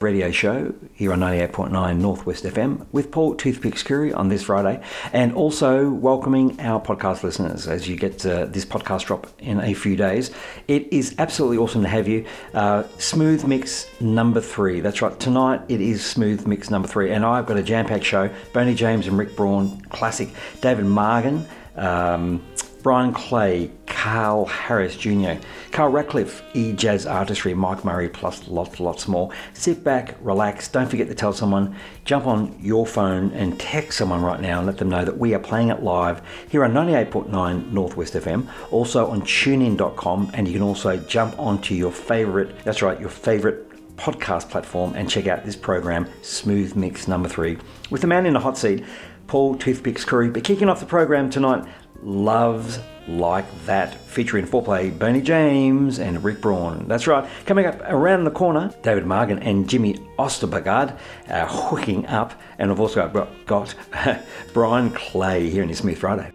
radio show here on 98.9 Northwest FM with Paul Toothpicks Curry on this Friday, and also welcoming our podcast listeners as you get uh, this podcast drop in a few days. It is absolutely awesome to have you. Uh, Smooth Mix number three. That's right. Tonight it is Smooth Mix number three, and I've got a jam-packed show. Boney James and Rick Braun, classic. David Margan. Um, Brian Clay, Carl Harris Jr., Carl Ratcliffe, E Jazz Artistry, Mike Murray, plus lots, lots more. Sit back, relax, don't forget to tell someone, jump on your phone and text someone right now and let them know that we are playing it live here on 98.9 Northwest FM, also on tunein.com, and you can also jump onto your favorite, that's right, your favorite podcast platform and check out this program, Smooth Mix number three, with the man in the hot seat, Paul Toothpicks Curry. But kicking off the program tonight, Loves Like That, featuring Fourplay Boney James and Rick Braun. That's right, coming up around the corner, David Margan and Jimmy Osterbagard are hooking up, and I've also got, got Brian Clay here in his Smooth Friday.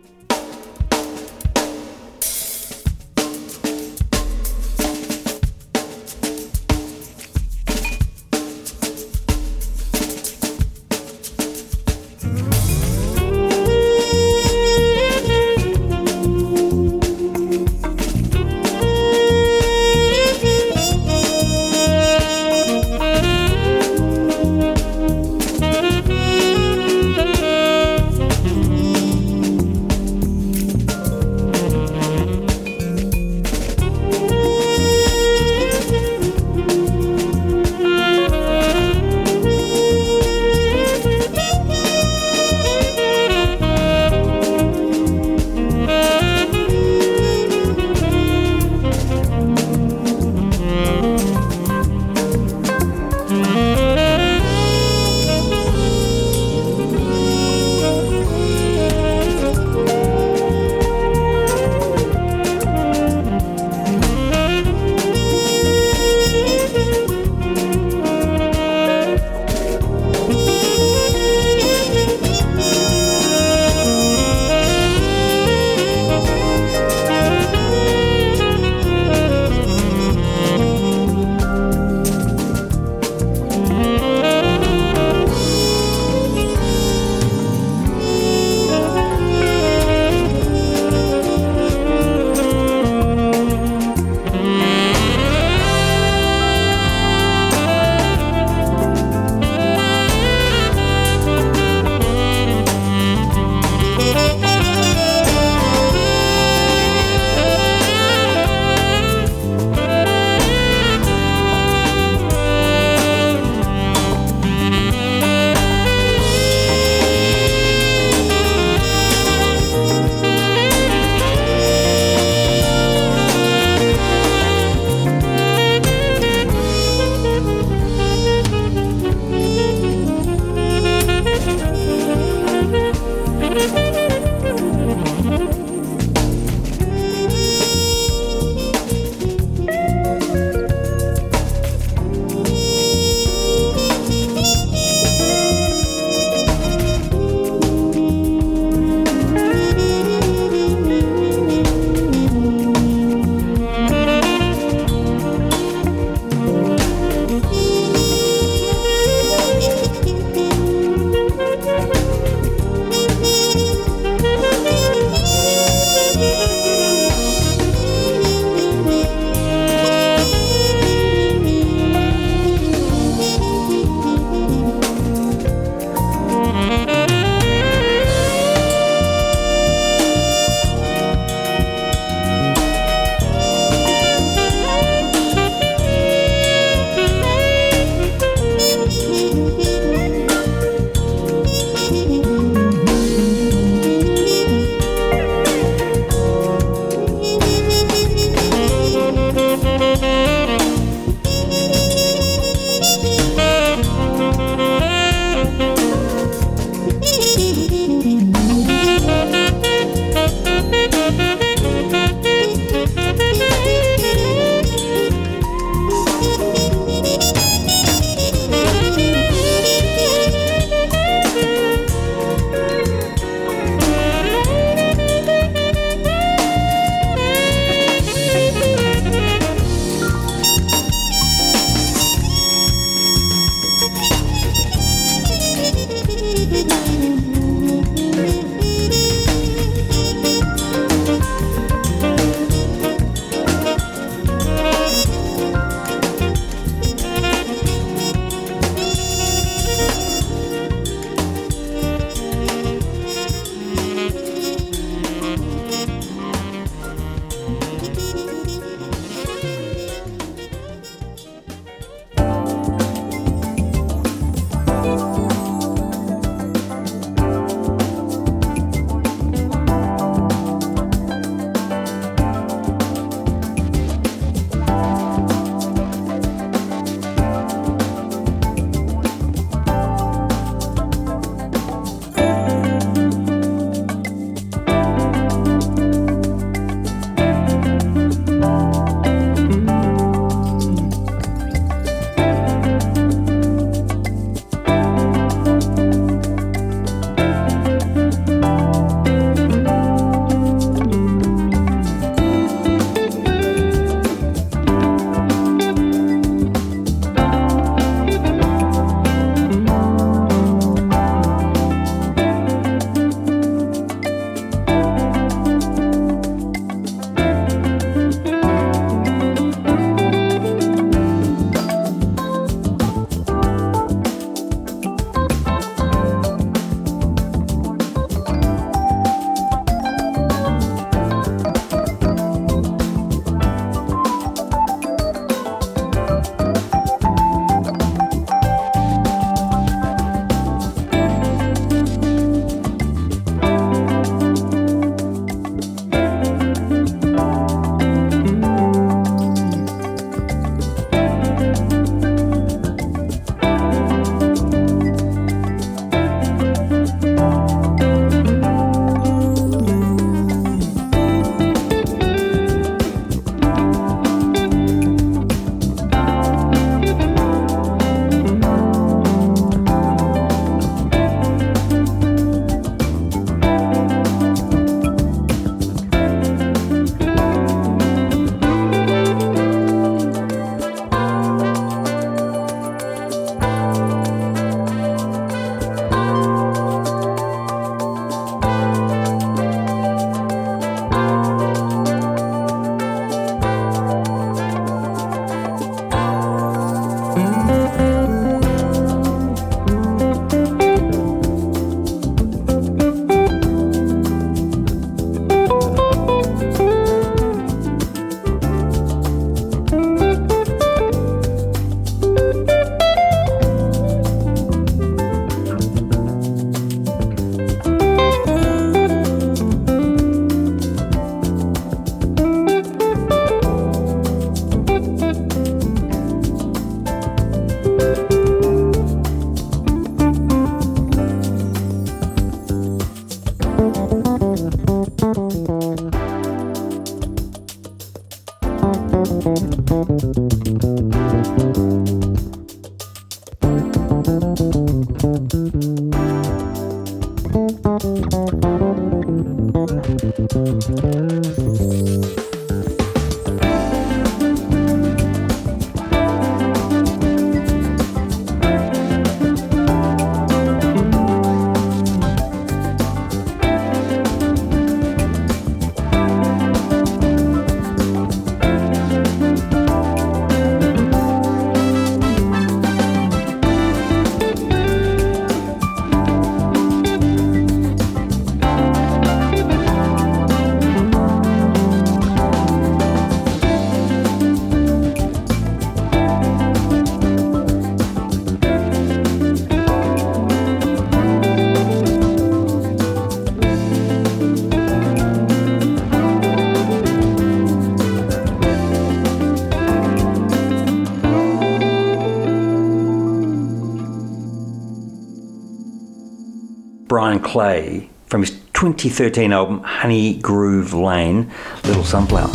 Clay from his 2013 album Honey Groove Lane, Little Sunflower.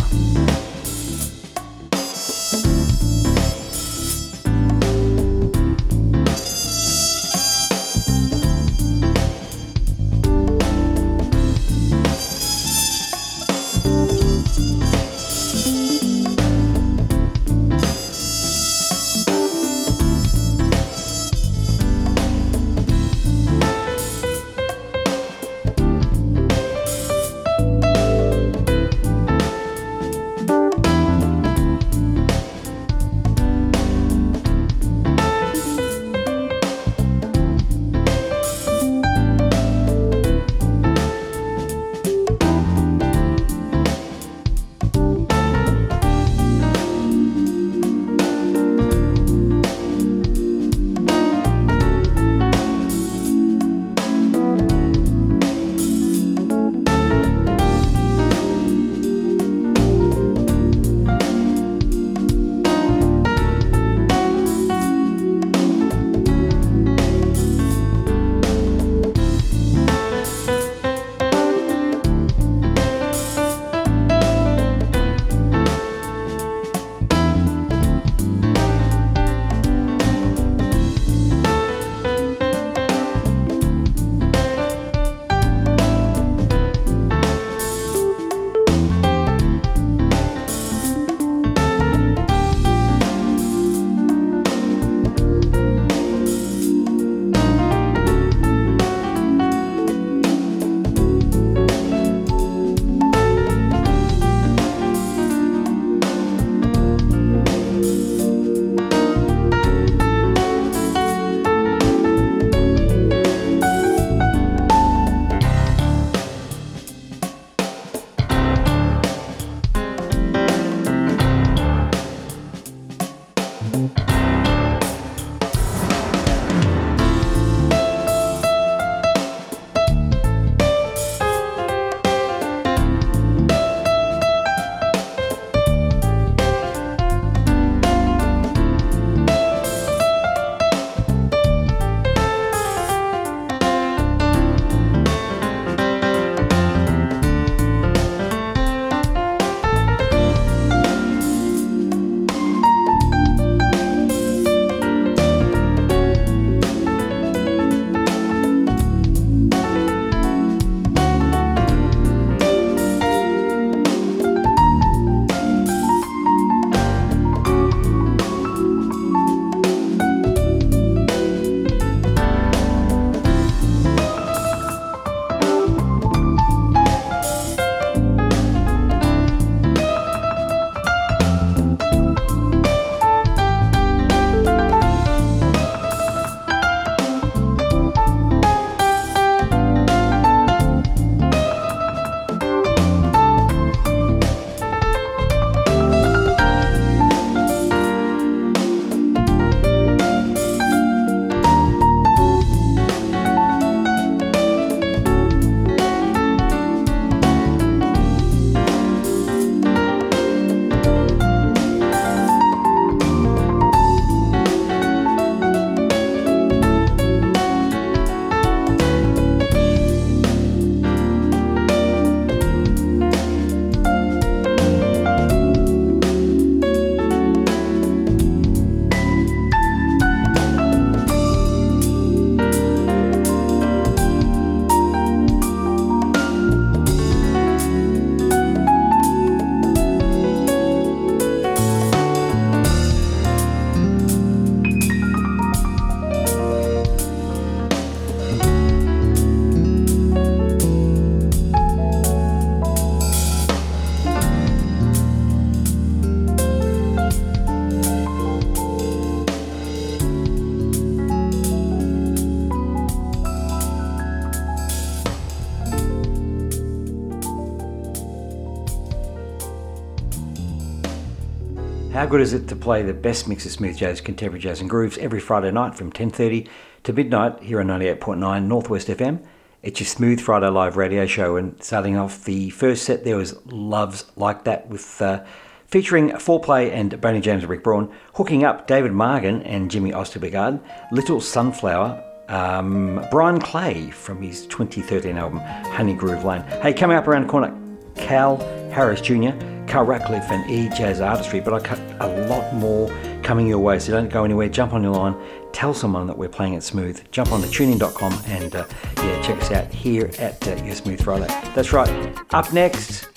Good is it to play the best mix of smooth jazz, contemporary jazz and grooves every Friday night from 10.30 to midnight here on 98.9 Northwest FM? It's your Smooth Friday live radio show and starting off the first set there was Loves Like That with uh, featuring Fourplay and Boney James and Rick Braun, hooking up David Margan and Jimmy Osterbegard, Little Sunflower, um, Brian Clay from his 2013 album Honey Groove Lane. Hey, coming up around the corner, Cal Harris Jr., Carl Ratcliffe and E-Jazz Artistry, but I cut a lot more coming your way, so don't go anywhere. Jump on your line, tell someone that we're playing it smooth. Jump on to tunein.com and uh, yeah, check us out here at uh, Your Smooth Friday. That's right. Up next,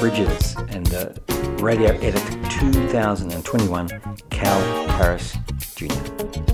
Bridges and uh, Radio Edit 2021, Cal Harris Jr.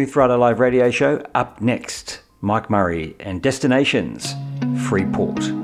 Smooth Friday Live radio show. Up next, Mike Murray and Destinations, Freeport.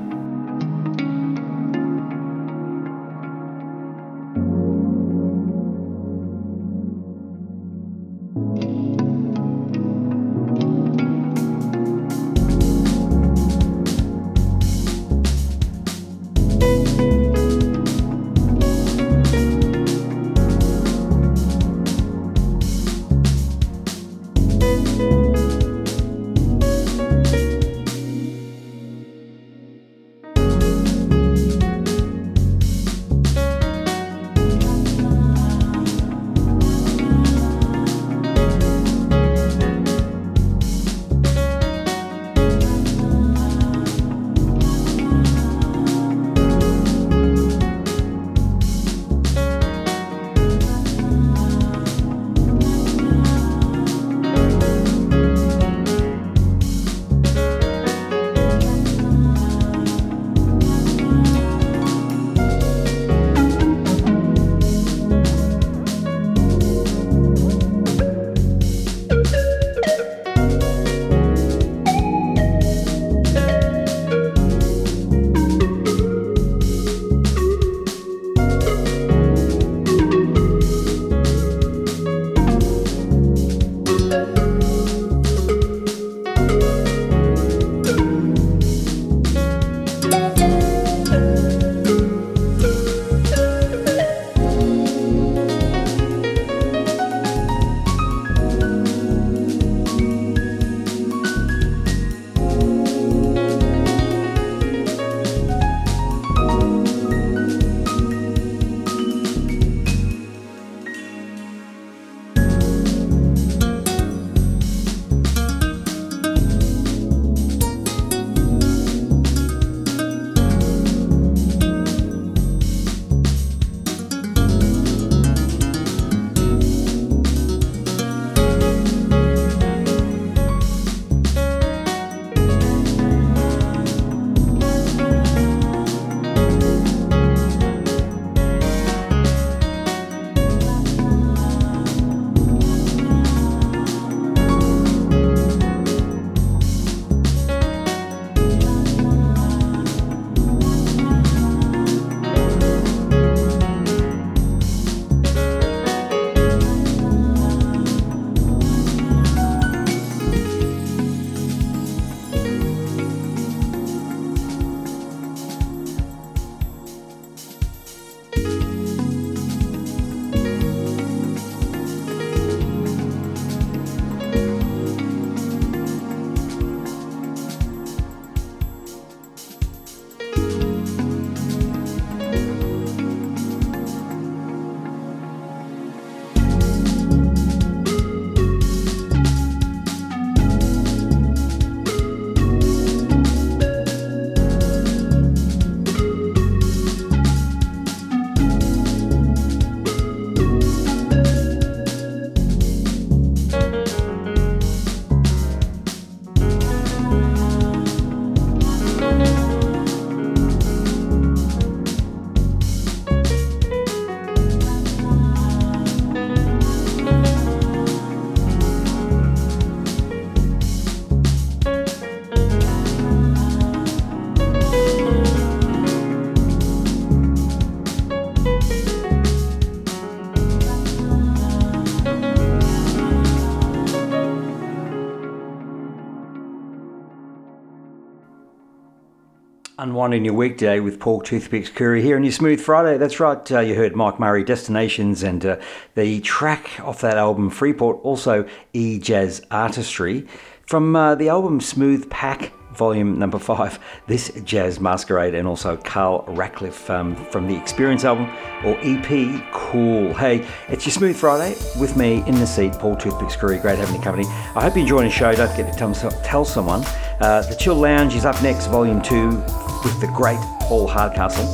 Unwinding your weekday with Paul Toothpicks Curry here on your Smooth Friday. That's right, uh, you heard Mike Murray, Destinations, and uh, the track off that album, Freeport, also E Jazz Artistry. From uh, the album Smooth Pack, volume number five, this Jazz Masquerade, and also Carl Ratcliffe um, from the Experience album or EP Cool. Hey, it's your Smooth Friday with me in the seat, Paul Toothpicks Curry. Great having you company. I hope you enjoy the show. Don't forget to tell, tell someone. Uh, the Chill Lounge is up next, volume two, with the great Paul Hardcastle,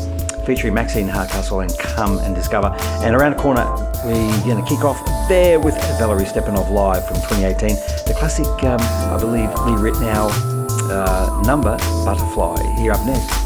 featuring Maxine Hardcastle and Come and Discover. And around the corner, we're going to kick off there with Valerie Stepanov live from 2018. The classic, um, I believe, Lee Ritenour uh, number, Butterfly, here up next.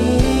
Your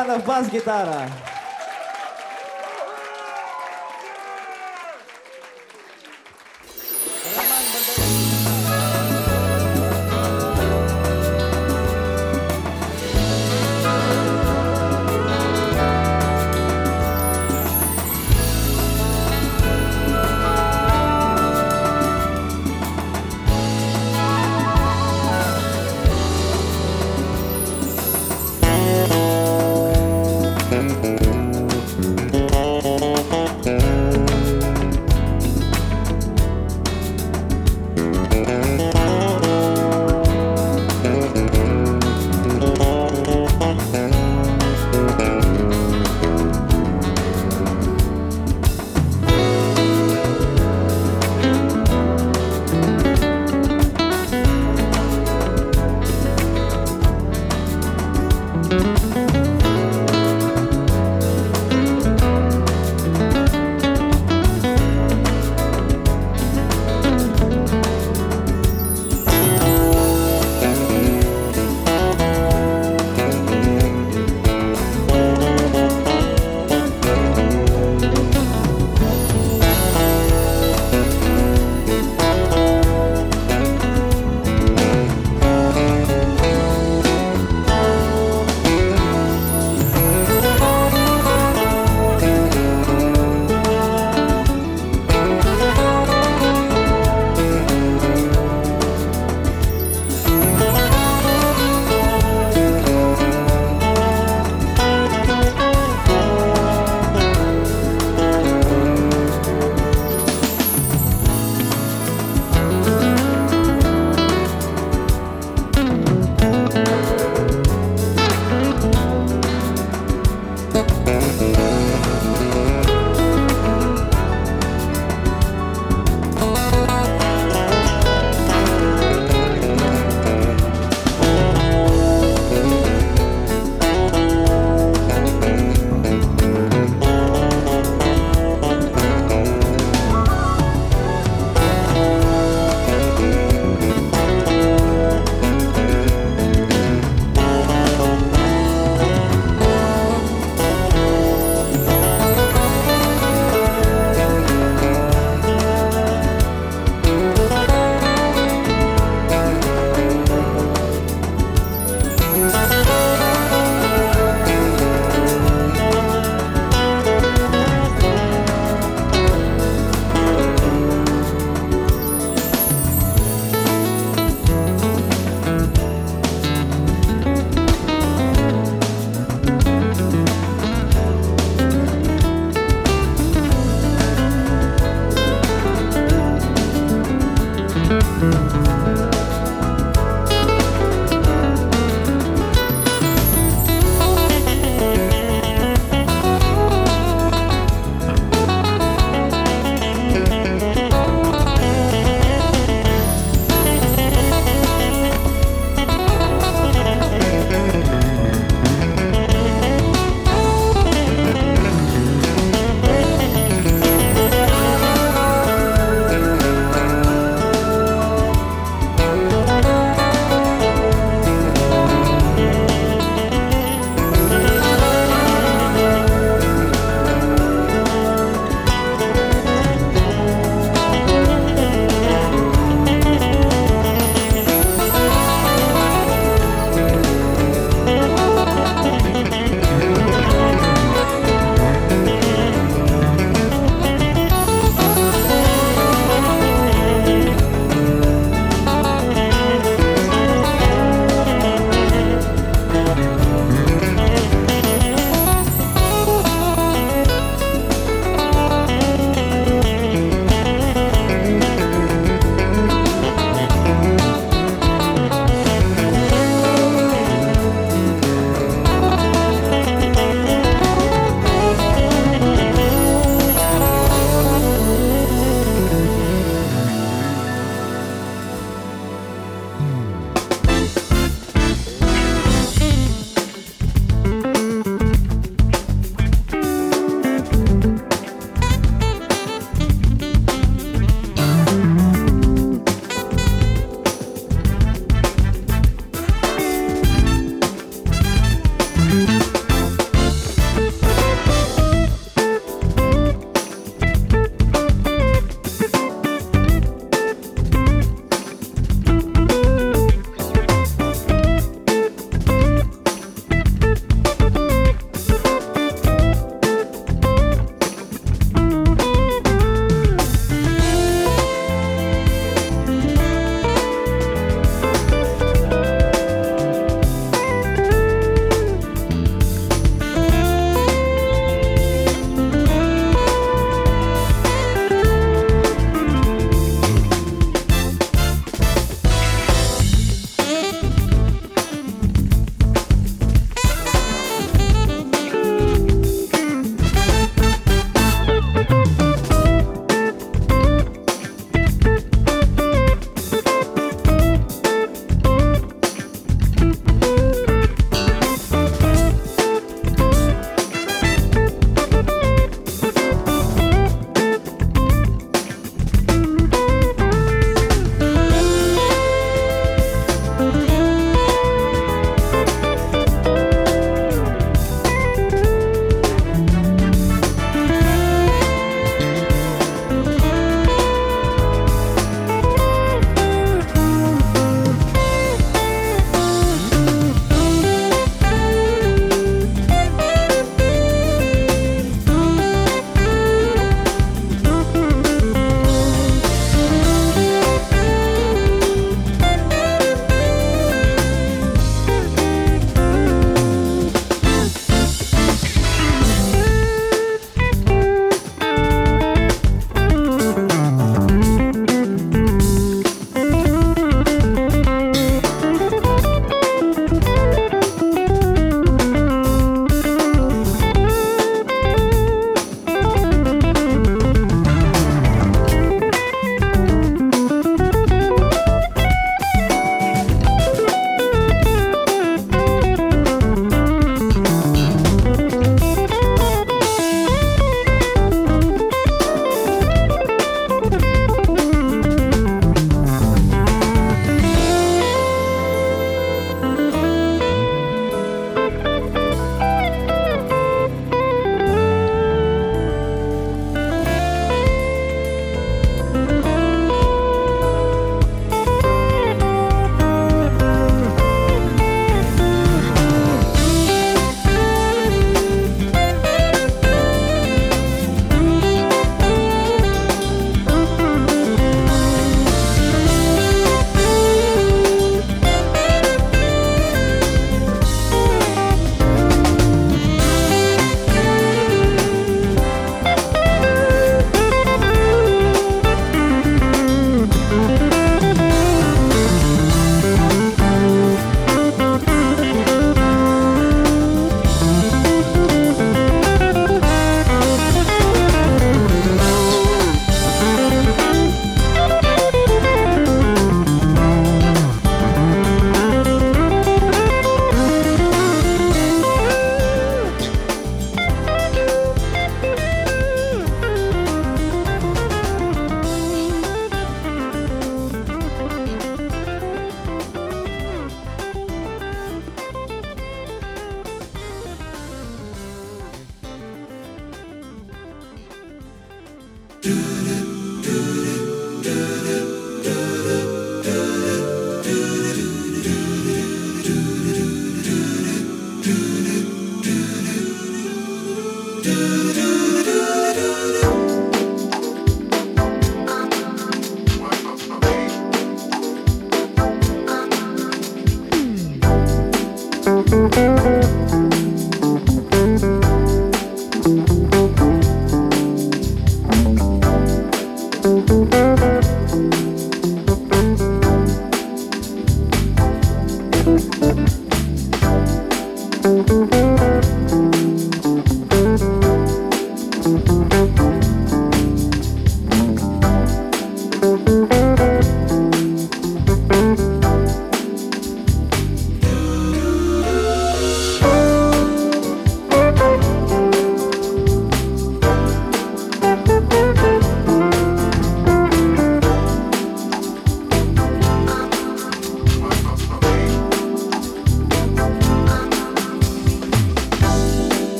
banda Vaz Guitarra.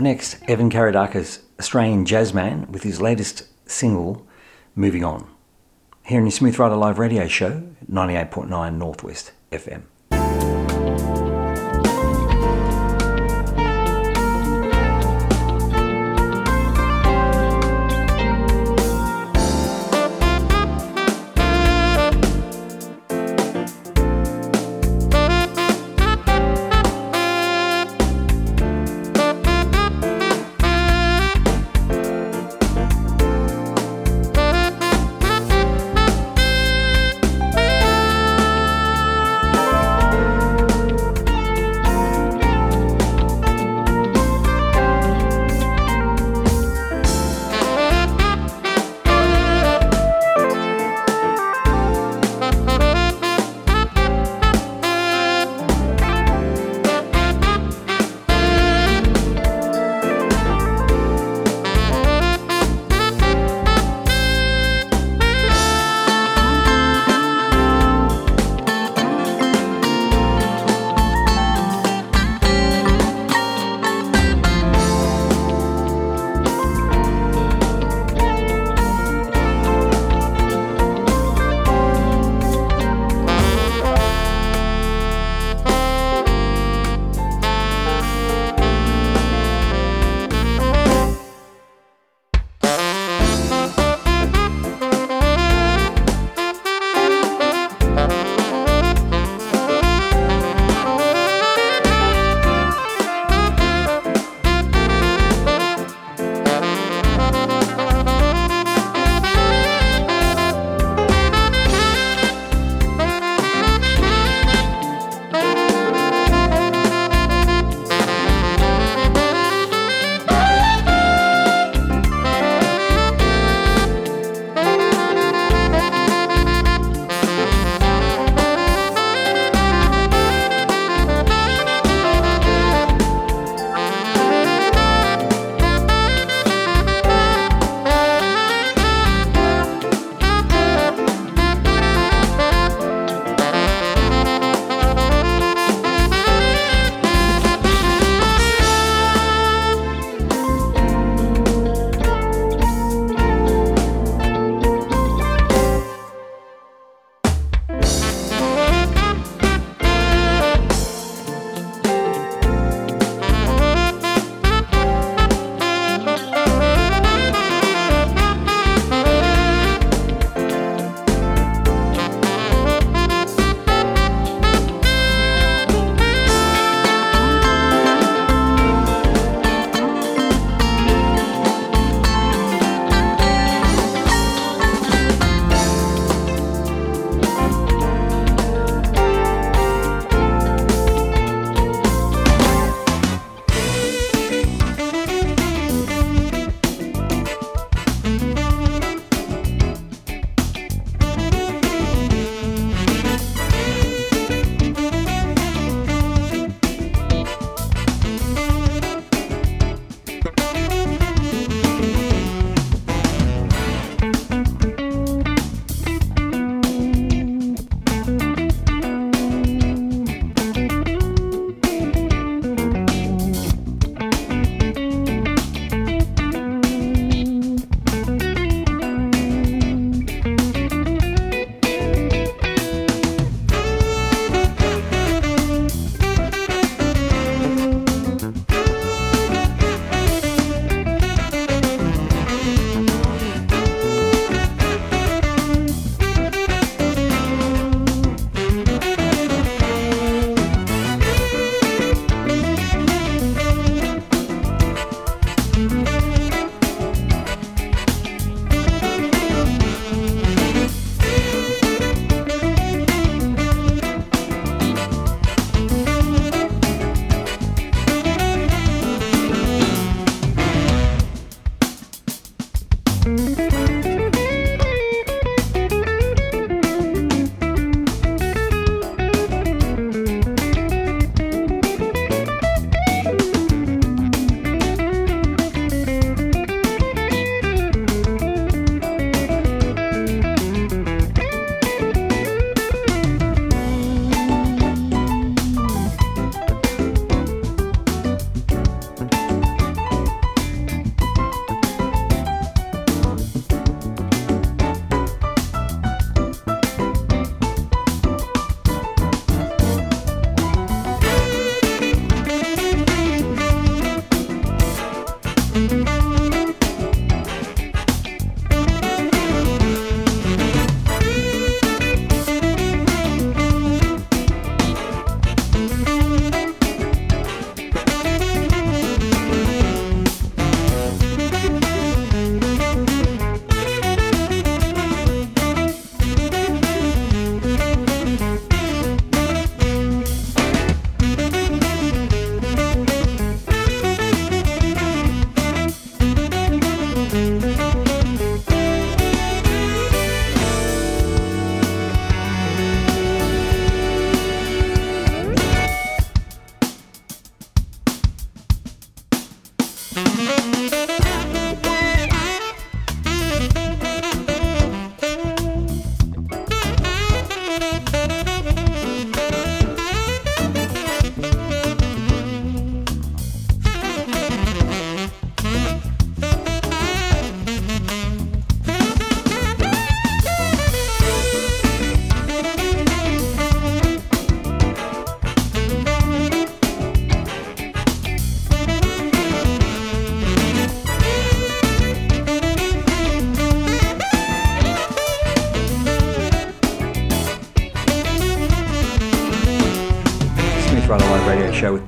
Next, Evan Karadakis, Australian jazzman, with his latest single, Moving On. Here in your Smooth Friday Live radio show, 98.9 Northwest FM.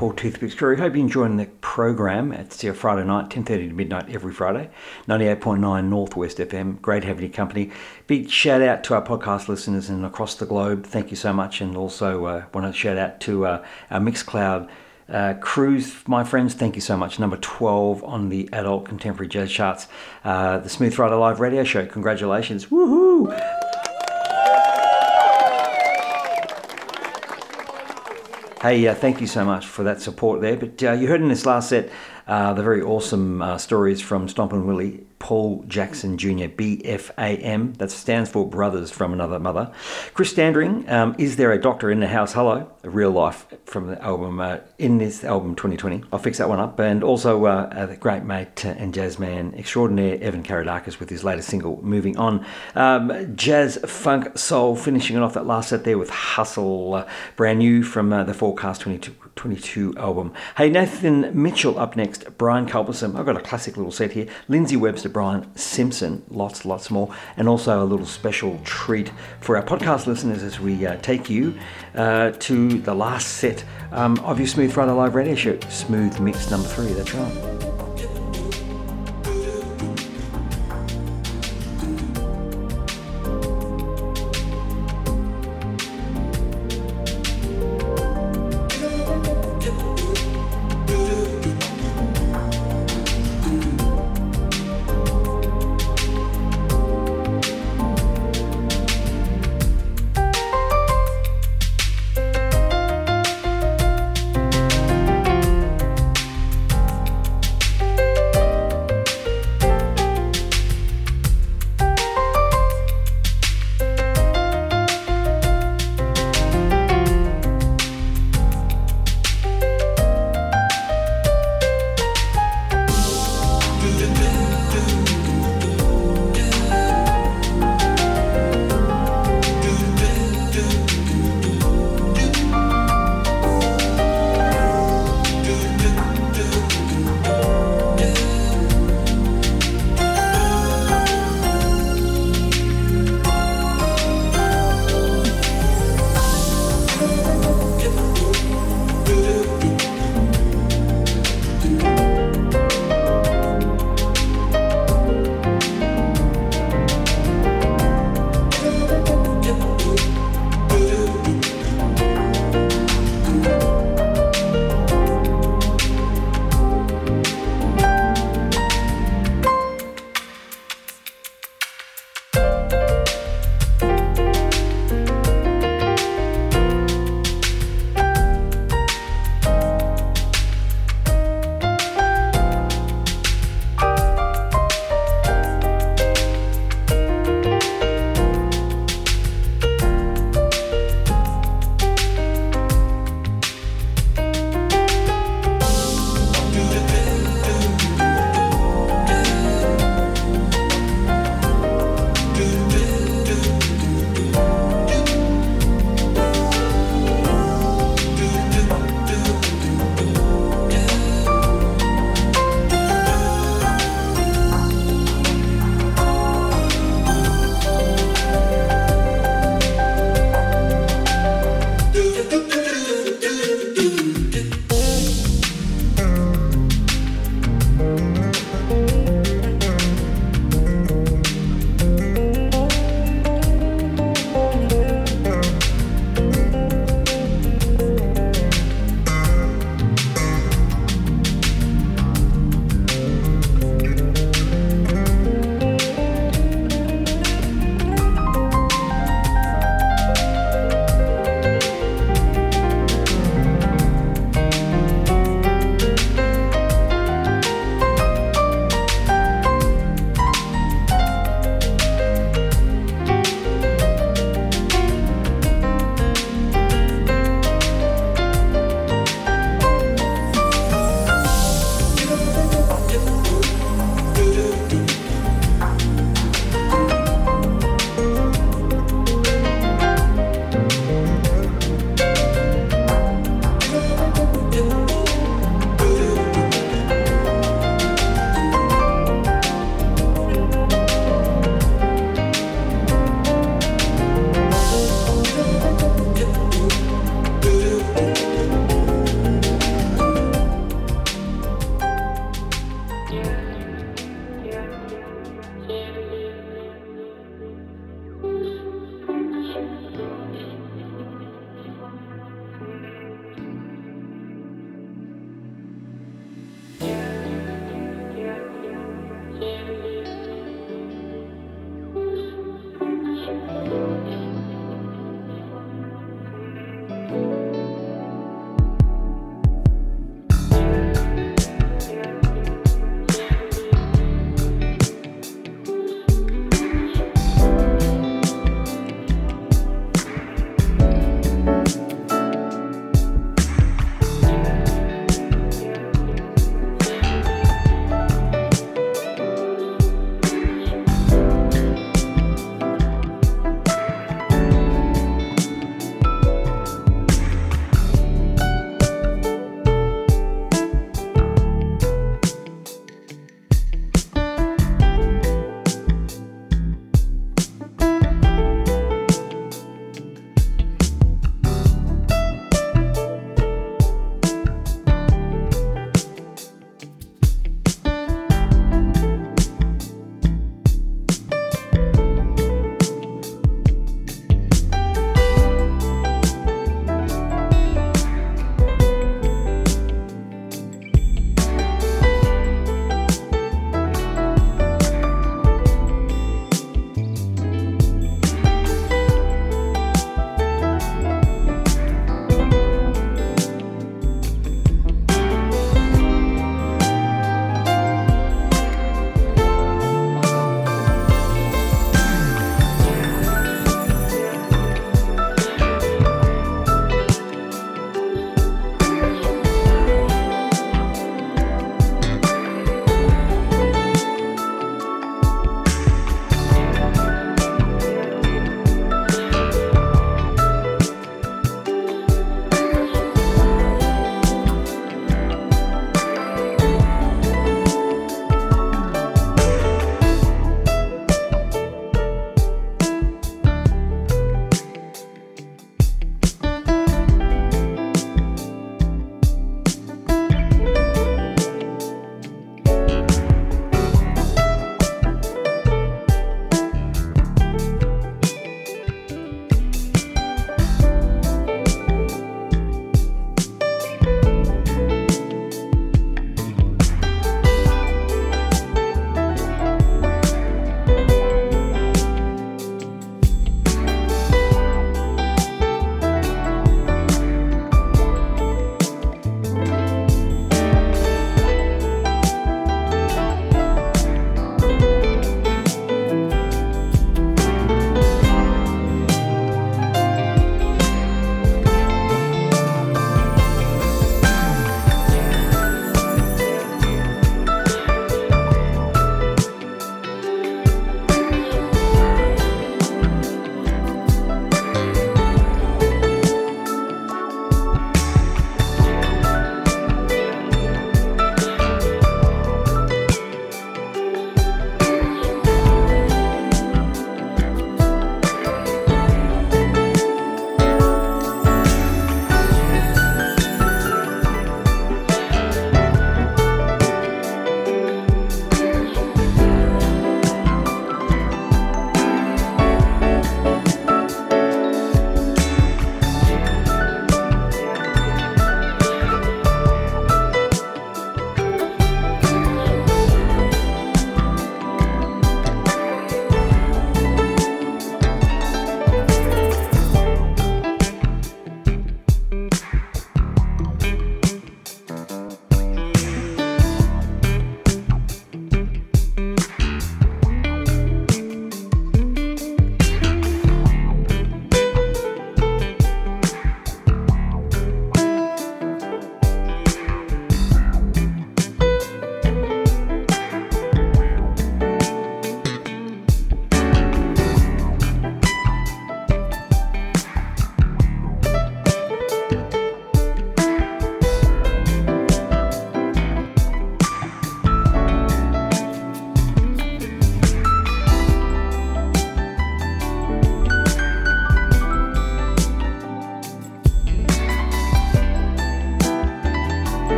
Paul Toothpicks Curry. Hope you're enjoying the program. It's your Friday night, 10.30 to midnight every Friday. 98.9 Northwest FM. Great having your company. Big shout out to our podcast listeners and across the globe. Thank you so much. And also uh, want to shout out to uh, our Mixcloud uh, Cruise, my friends, thank you so much. Number 12 on the adult contemporary jazz charts. Uh, the Smooth Friday Live radio show. Congratulations. Woohoo! Hey, uh, thank you so much for that support there. But uh, you heard in this last set uh, the very awesome uh, stories from Stompin' Willie, Paul Jackson Jr., BFAM. That stands for Brothers from Another Mother. Chris Standring, um, Is There a Doctor in the House? Hello, a real life from the album, uh, in this album 2020. I'll fix that one up. And also uh, the great mate and jazz man extraordinaire, Evan Karadakis, with his latest single, Moving On. Um, jazz, funk, soul, finishing it off that last set there with Hustle, uh, brand new from the Forecast 22. 22 album. Hey, Nathan Mitchell up next, Brian Culbertson. I've got a classic little set here. Lindsay Webster, Brian Simpson, lots, lots more. And also a little special treat for our podcast listeners as we uh, take you uh, to the last set um, of your Smooth Friday Live radio show, Smooth Mix number three. That's right.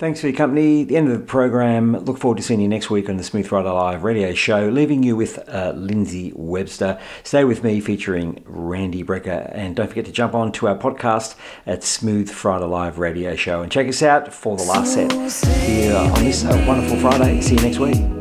Thanks for your company. The end of the program. Look forward to seeing you next week on the Smooth Friday Live radio show, leaving you with uh, Lindsay Webster. Stay with me featuring Randy Brecker. And don't forget to jump on to our podcast at Smooth Friday Live radio show and check us out for the last set here on this uh, wonderful Friday. See you next week.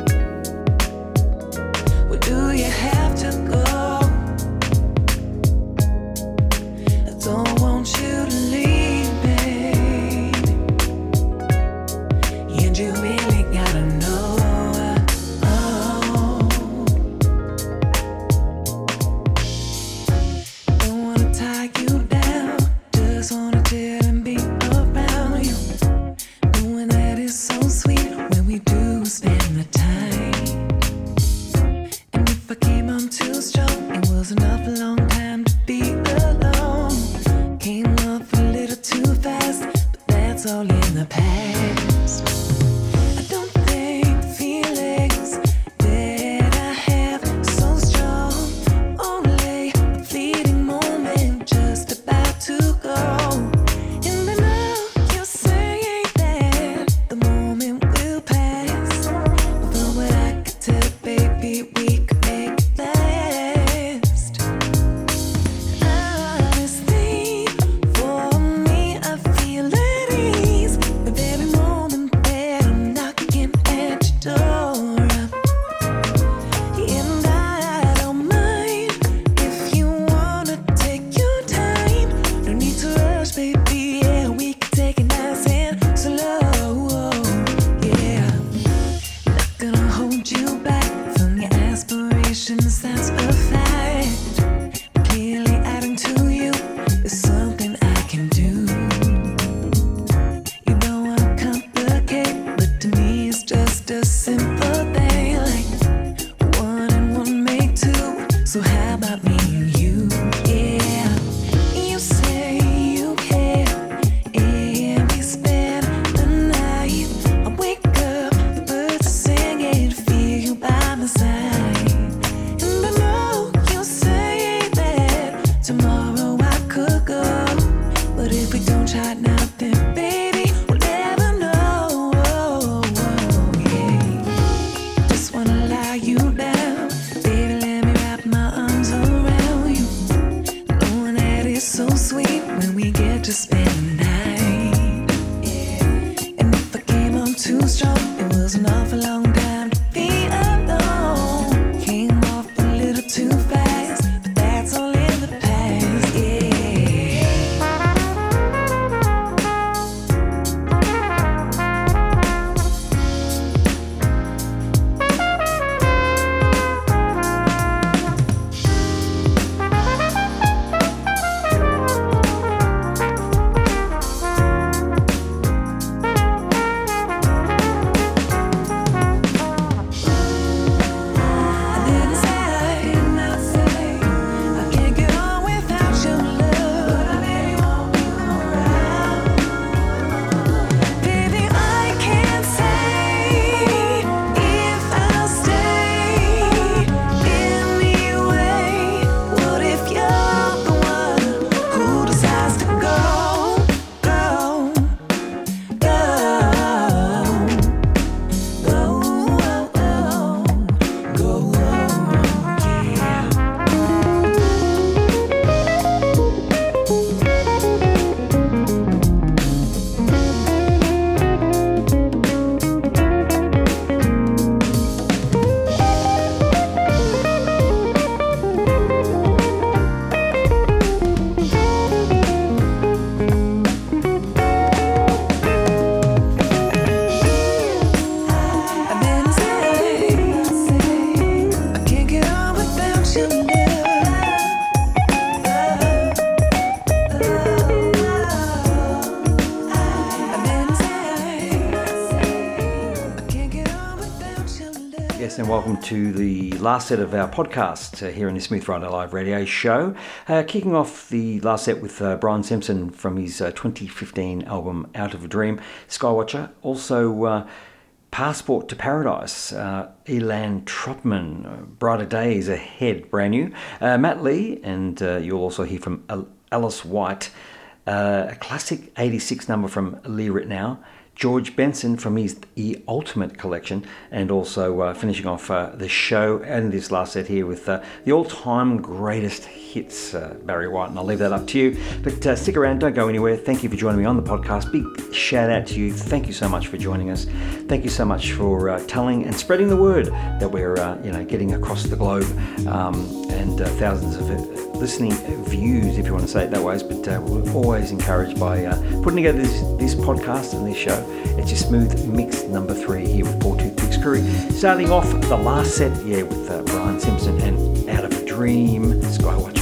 to the last set of our podcast uh, here in the Smooth Friday Live radio show. Uh, kicking off the last set with uh, Brian Simpson from his uh, 2015 album Out of a Dream, Skywatcher. Also, uh, Passport to Paradise, uh, Elan Trotman, Brighter Days Ahead, brand new. Matt Lee, and you'll also hear from Alice White, a classic 86 number from Lee Ritenour. George Benson from his E Ultimate collection, and also uh, finishing off uh, the show and this last set here with uh, the all time greatest hits, uh, Barry White. And I'll leave that up to you. But uh, stick around, don't go anywhere. Thank you for joining me on the podcast. Big shout out to you. Thank you so much for joining us. Thank you so much for uh, telling and spreading the word that we're you know getting across the globe um, and thousands of listening views, if you want to say it that way. But uh, we're always encouraged by uh, putting together this, this, podcast and this show. It's your smooth mix number three here with Paul Toothpicks Curry. Starting off the last set, yeah, with uh, Brian Simpson and Out of a Dream, Skywatch.